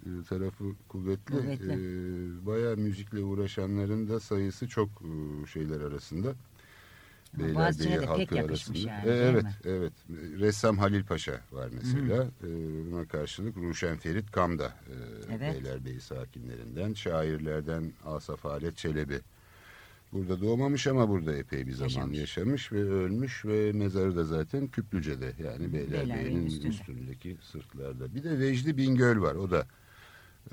e, tarafı kuvvetli. Kuvvetli. Ee, bayağı müzikle uğraşanların da sayısı çok e, şeyler arasında. Ama Boğaziçi'ne Beylerbeyi de pek halkı yakışmış arasında. yani, değil evet, evet. Ressam Halil Paşa var mesela. Ee, buna karşılık Ruşen Ferit Kam da e, Evet. Beylerbeyi sakinlerinden. Şairlerden Asaf Halet Çelebi. Burada doğmamış ama burada epey bir zaman Yaşamış. yaşamış, ve ölmüş ve mezarı da zaten Küplüce'de yani Beylerbeyi'nin Beylerbeyi'nin üstünde. üstündeki sırtlarda. Bir de Vecdi Bingöl var o da.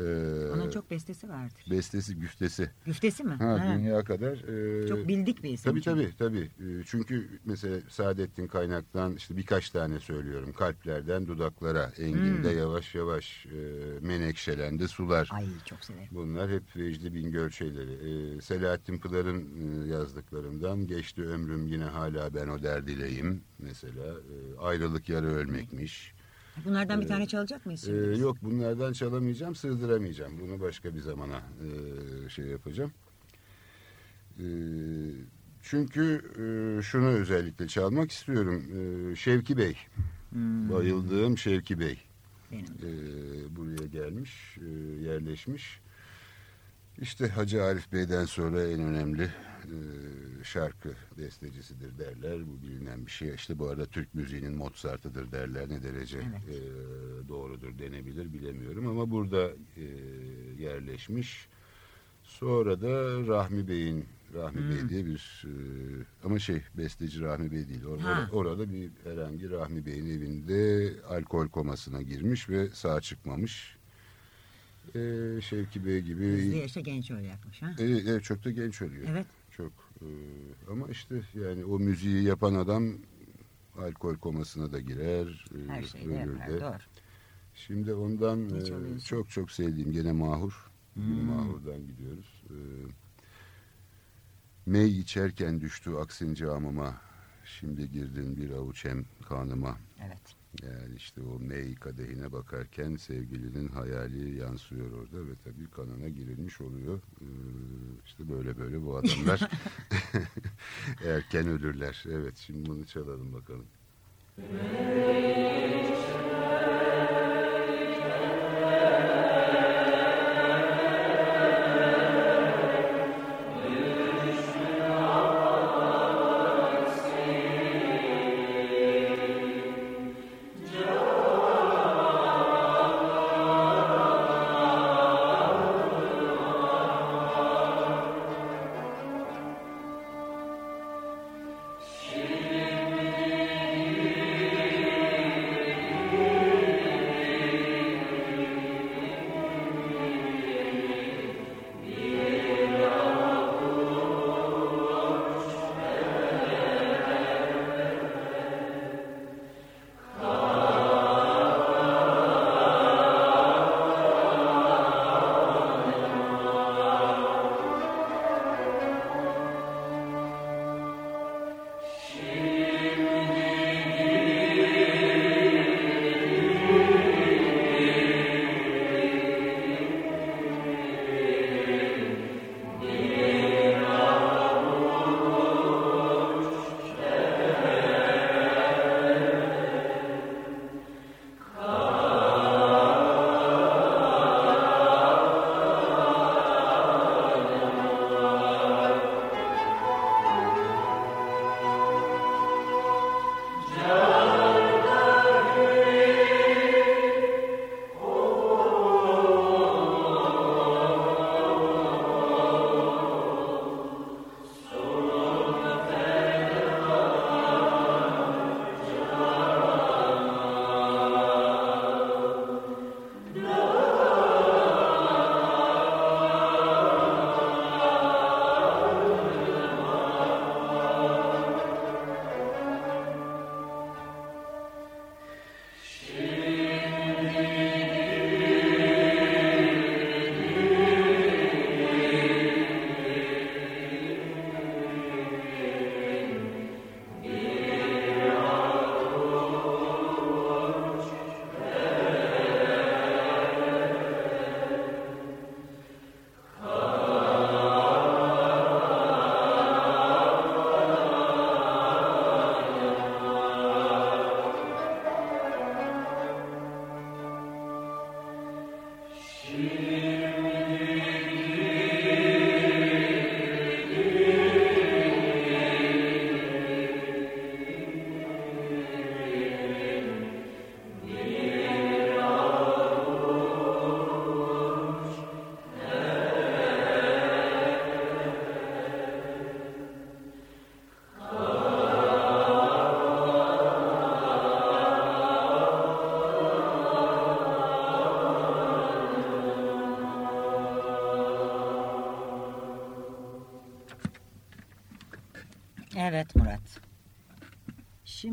E, Onun çok bestesi vardır. bestesi güftesi. Güftesi mi? Ha, Ha. dünya kadar. e, Çok bildik bir isim. Tabii çünkü. tabii tabii. Ee, Çünkü mesela Saadettin Kaynak'tan işte birkaç tane söylüyorum. Kalplerden dudaklara, Engin'de Hmm. yavaş yavaş, e, Menekşelen'de sular. Ay çok severim. Bunlar hep Vecdi Bingöl şeyleri. Ee, Selahattin Pınar'ın e, yazdıklarından geçti ömrüm yine hala ben o derdileyim mesela. Ee, ayrılık yarı ölmekmiş. Bunlardan bir tane çalacak mıyız Ee, şimdi? yok bunlardan çalamayacağım, sığdıramayacağım. Bunu başka bir zamana e, şey yapacağım. E, çünkü e, şunu özellikle çalmak istiyorum. E, Şevki Bey, Hmm, bayıldığım Şevki Bey benim. e, buraya gelmiş, e, yerleşmiş. İşte Hacı Arif Bey'den sonra en önemli e, şarkı bestecisidir derler. Bu bilinen bir şey. İşte bu arada Türk müziğinin Mozart'ıdır derler. Ne derece Evet. e, doğrudur denebilir bilemiyorum. Ama burada e, yerleşmiş. Sonra da Rahmi Bey'in Rahmi Hmm. Bey diye bir e, ama şey besteci Rahmi Bey değil. Orada, Ha. orada bir herhangi Rahmi Bey'in evinde alkol komasına girmiş ve sağ çıkmamış. E, Şevki Bey gibi Hızlı yaşta genç olacakmış ha? e, e, çok da genç ölüyor. Evet. Çok. e, ama işte yani o müziği yapan adam alkol komasına da girer. e, Her şeyi de ölür yapar. de. Doğru. Şimdi ondan e, çok çok sevdiğim gene Mahur. Bugün Hmm. Mahur'dan gidiyoruz. E, Mey içerken düştü aksin camıma. Şimdi girdin bir avuç hem kanıma. Evet. Yani işte o mey kadehine bakarken sevgilinin hayali yansıyor orada ve tabii kanına girilmiş oluyor. Ee, işte böyle böyle bu adamlar *laughs* *laughs* erken ölürler. Evet şimdi bunu çalalım bakalım. *laughs*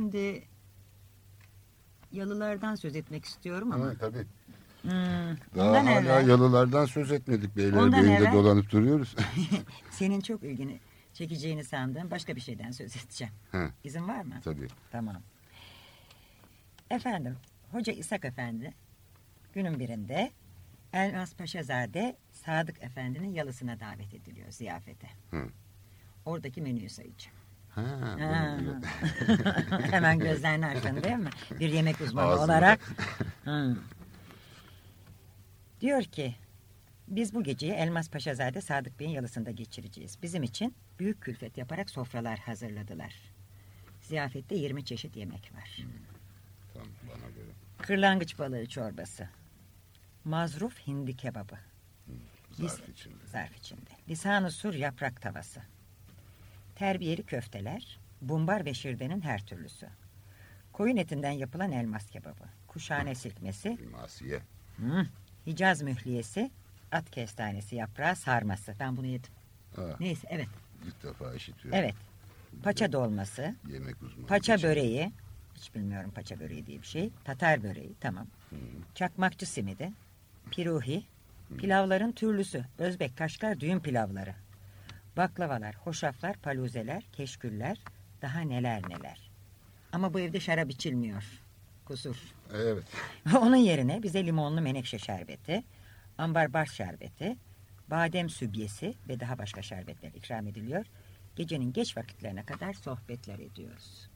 Şimdi yalılardan söz etmek istiyorum ama. Ha, tabii. Hmm, Daha ondan hala evvel yalılardan söz etmedik. Ondan Beylerbeyi'nde evvel- dolanıp duruyoruz. *laughs* *laughs* senin çok ilgini çekeceğini sandığım başka bir şeyden söz edeceğim. Ha. İzin var mı? tabii. Tamam. Efendim, Hoca İshak Efendi günün birinde Elmas Paşazade Sadık Efendi'nin yalısına davet ediliyor ziyafete. Hı. Oradaki menüyü sayacağım. Ha, *laughs* Hemen gözlerini açtın değil mi? Bir yemek uzmanı Ağzını- olarak. *laughs* Hı. Diyor ki biz bu geceyi Elmas Paşazade Sadık Bey'in yalısında geçireceğiz. Bizim için büyük külfet yaparak sofralar hazırladılar. Ziyafette 20 çeşit yemek var. Tamam, bana göre. Kırlangıç balığı çorbası. Mazruf hindi kebabı. Zarf içinde. Zarf içinde. Lisan-ı sur yaprak tavası. Terbiyeli köfteler. Bumbar ve şirdenin her türlüsü. Koyun etinden yapılan elmas kebabı. Kuşhane silkmesi. Masiye. Hı, Hicaz mühliyesi. At kestanesi yaprağı sarması. Ben bunu yedim. Ha, Neyse evet. ilk defa işitiyorum. Evet. Paça dolması. Yemek uzmanı. Paça için. böreği. Hiç bilmiyorum paça böreği diye bir şey. Tatar böreği tamam. Çakmakçı simidi. Piruhi. Pilavların türlüsü. Özbek, Kaşgar, düğün pilavları. Baklavalar, hoşaflar, paluzeler, keşküller. Daha neler neler. Ama bu evde şarap içilmiyor. Kusur. Evet. *laughs* Onun yerine bize limonlu menekşe şerbeti, ambarbar şerbeti, badem sübyesi ve daha başka şerbetler ikram ediliyor. Gecenin geç vakitlerine kadar sohbetler ediyoruz.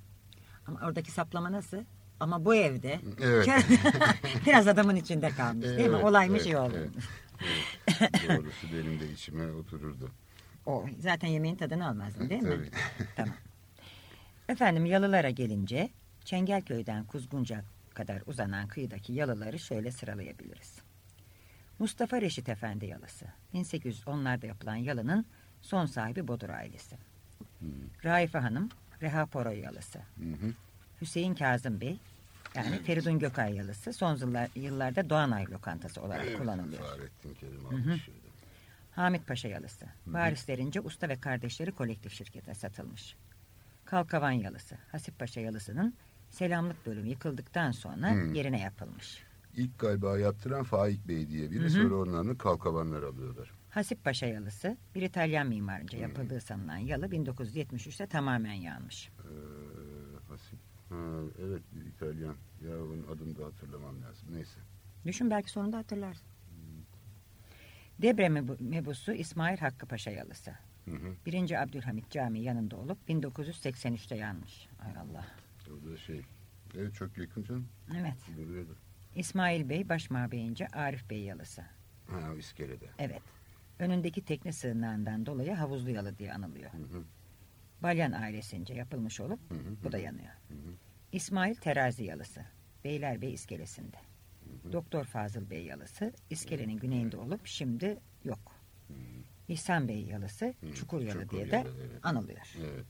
Ama oradaki saplama nasıl? Ama bu evde Evet. *laughs* biraz adamın içinde kalmış değil mi? Evet, Olaymış evet, iyi oldu. evet, *laughs* evet. Doğrusu benim de içime otururdu. O zaten yemeğin tadını almazdın değil mi? *laughs* Tamam. Efendim yalılara gelince Çengelköy'den Kuzgunca kadar uzanan kıyıdaki yalıları şöyle sıralayabiliriz. Mustafa Reşit Efendi yalısı. 1810'larda yapılan yalının son sahibi Bodur ailesi. Raife Hanım Reha Poroy yalısı. Hı hı. Hüseyin Kazım Bey yani Feridun Gökay yalısı son yıllar, yıllarda Doğanay lokantası olarak Evet, kullanılıyor. Fahrettin Kerim almış şeyden. Hamit Paşa yalısı. Varislerince usta ve kardeşleri kolektif şirkete satılmış. Kalkavan yalısı. Hasip Paşa yalısının selamlık bölümü yıkıldıktan sonra Hı. yerine yapılmış. İlk galiba yaptıran Faik Bey diye biri sonra onların kalkavanlar alıyorlar. Hasip Paşa yalısı bir İtalyan mimarınca yapıldığı sanılan yalı 1973'te tamamen yanmış. Ee, Hasip. Ha, evet bir İtalyan. Ya onun adını da hatırlamam lazım. Neyse. Düşün belki sonunda hatırlarsın. Debre mebu- mebusu İsmail Hakkı Paşa yalısı. Hı hı. 1. Abdülhamit Camii yanında olup 1983'te yanmış. Ay Allah. O da şey. Evet çok yakın canım. Evet. Duruyordu. İsmail Bey Başmağbeyince Arif Bey yalısı. Ha iskelede. Evet. Önündeki tekne sığınağından dolayı havuzlu yalı diye anılıyor. Hı hı. Balyan ailesince yapılmış olup Hı hı. bu da yanıyor. Hı hı. İsmail Terazi yalısı. Beylerbeyi iskelesinde. Doktor Fazıl Bey yalısı iskelenin güneyinde olup şimdi yok. İhsan Bey yalısı Hı, Çukur yalı Çukur diye de yalı, evet. anılıyor. Evet.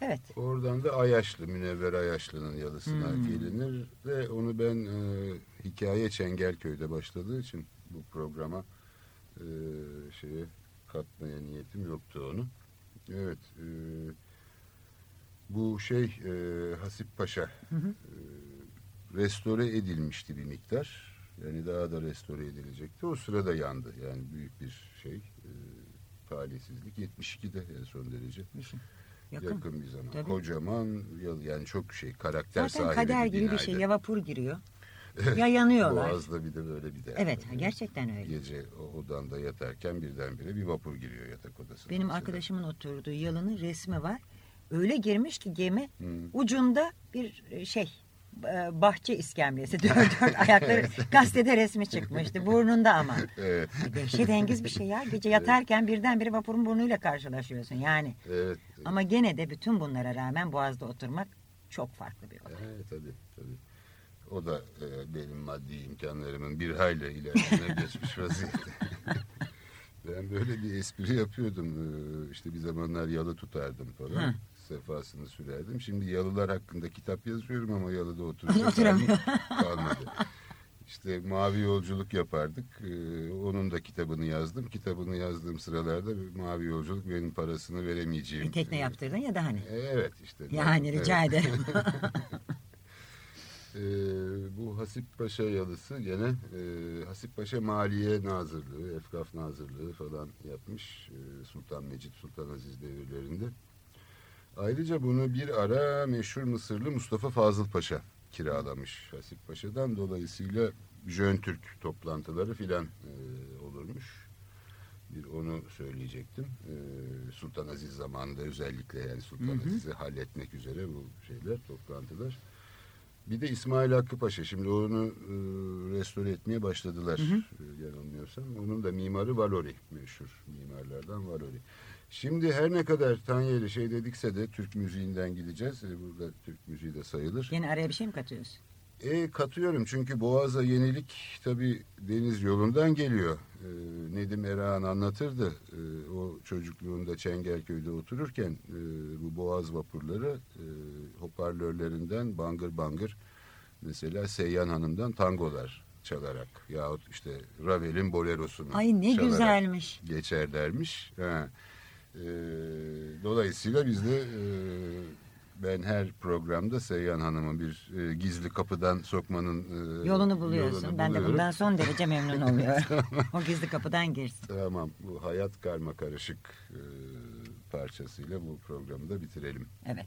Evet. Oradan da Ayaşlı, Münevver Ayaşlı'nın yalısına Hmm. gelinir ve onu ben e, hikaye Çengelköy'de başladığı için bu programa e, şeye katmaya niyetim yoktu onu. Evet. e, bu şey e, Hasip Paşa Hı hı. e, restore edilmişti bir miktar. Yani daha da restore edilecekti. O sırada yandı. Yani büyük bir şey. E, talihsizlik. 72'de en son derece. Yakın, Yakın. bir zaman. Tabii. Kocaman yıl yani çok şey karakter Zaten sahibi kader bir gibi bir şey. Ya vapur giriyor ya yanıyorlar. Boğaz'da bir de böyle bir de. Evet gerçekten öyle. Gece odanda yatarken birdenbire bir vapur giriyor yatak odasına. Benim mesela. arkadaşımın oturduğu yalının resmi var. Öyle girmiş ki gemi Hı. ucunda bir e, şey bahçe iskemlesi *laughs* dört dört ayakları gazetede resmi çıkmıştı burnunda ama. *laughs* Evet, Dehşetengiz bir şey ya. Gece yatarken birdenbire vapurun burnuyla karşılaşıyorsun yani. evet. Ama gene de bütün bunlara rağmen Boğaz'da oturmak çok farklı bir olay. Evet tabii tabii. O da e, benim maddi imkanlarımın bir hayli ilerisine *laughs* geçmiş vaziyette. ben böyle bir espri yapıyordum. Ee, İşte bir zamanlar yalı tutardım falan. Hı. Sefasını sürerdim. Şimdi yalılar hakkında kitap yazıyorum ama yalıda oturacak halim kalmadı. İşte mavi yolculuk yapardık. Ee, onun da kitabını yazdım. Kitabını yazdığım sıralarda mavi yolculuk benim parasını veremeyeceğim. Bir tekne yaptırdın ya da hani. Evet işte. Yani Evet. rica ederim. *laughs* Ee, bu Hasip Paşa yalısı gene e, Hasip Paşa Maliye Nazırlığı, Efkaf Nazırlığı falan yapmış e, Sultan Mecit, Sultan Aziz devirlerinde. Ayrıca bunu bir ara meşhur Mısırlı Mustafa Fazıl Paşa kiralamış Hasip Paşa'dan. Dolayısıyla Jön Türk toplantıları filan e, olurmuş. Bir onu söyleyecektim. E, Sultan Aziz zamanında özellikle yani Sultan Aziz'i halletmek üzere bu şeyler, toplantılar. Bir de İsmail Hakkı Paşa. Şimdi onu e, restore etmeye başladılar. E, yanılmıyorsam. Onun da mimarı Valori. Meşhur mimarlardan Valori. Şimdi her ne kadar Tanyeli şey dedikse de Türk müziğinden gideceğiz. E, burada Türk müziği de sayılır. Yine araya bir şey mi katıyorsun? E, katıyorum çünkü Boğaz'a yenilik tabii deniz yolundan geliyor. E, Nedim Erağan anlatırdı. E, o çocukluğunda Çengelköy'de otururken e, bu Boğaz vapurları e, hoparlörlerinden bangır bangır mesela Seyyan Hanım'dan tangolar çalarak yahut işte Ravel'in bolerosunu Ay ne güzelmiş. geçer dermiş. Ha. E, dolayısıyla biz de e, ben her programda Seyyan Hanım'ın bir e, gizli kapıdan sokmanın e, Yolunu buluyorsun. yolunu ben de buluyorum. bundan *laughs* son derece memnun oluyorum. *laughs* o gizli kapıdan girsin. Tamam bu hayat karma karışık e, parçasıyla bu programı da bitirelim. Evet.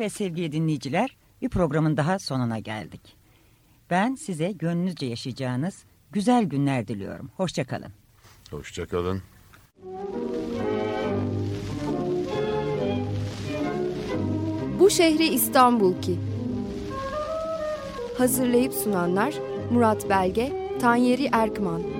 Evet sevgili dinleyiciler, bir programın daha sonuna geldik. Ben size gönlünüzce yaşayacağınız güzel günler diliyorum. Hoşçakalın. Hoşçakalın. Bu şehri İstanbul ki. Hazırlayıp sunanlar Murat Belge, Tanyeri Erkman.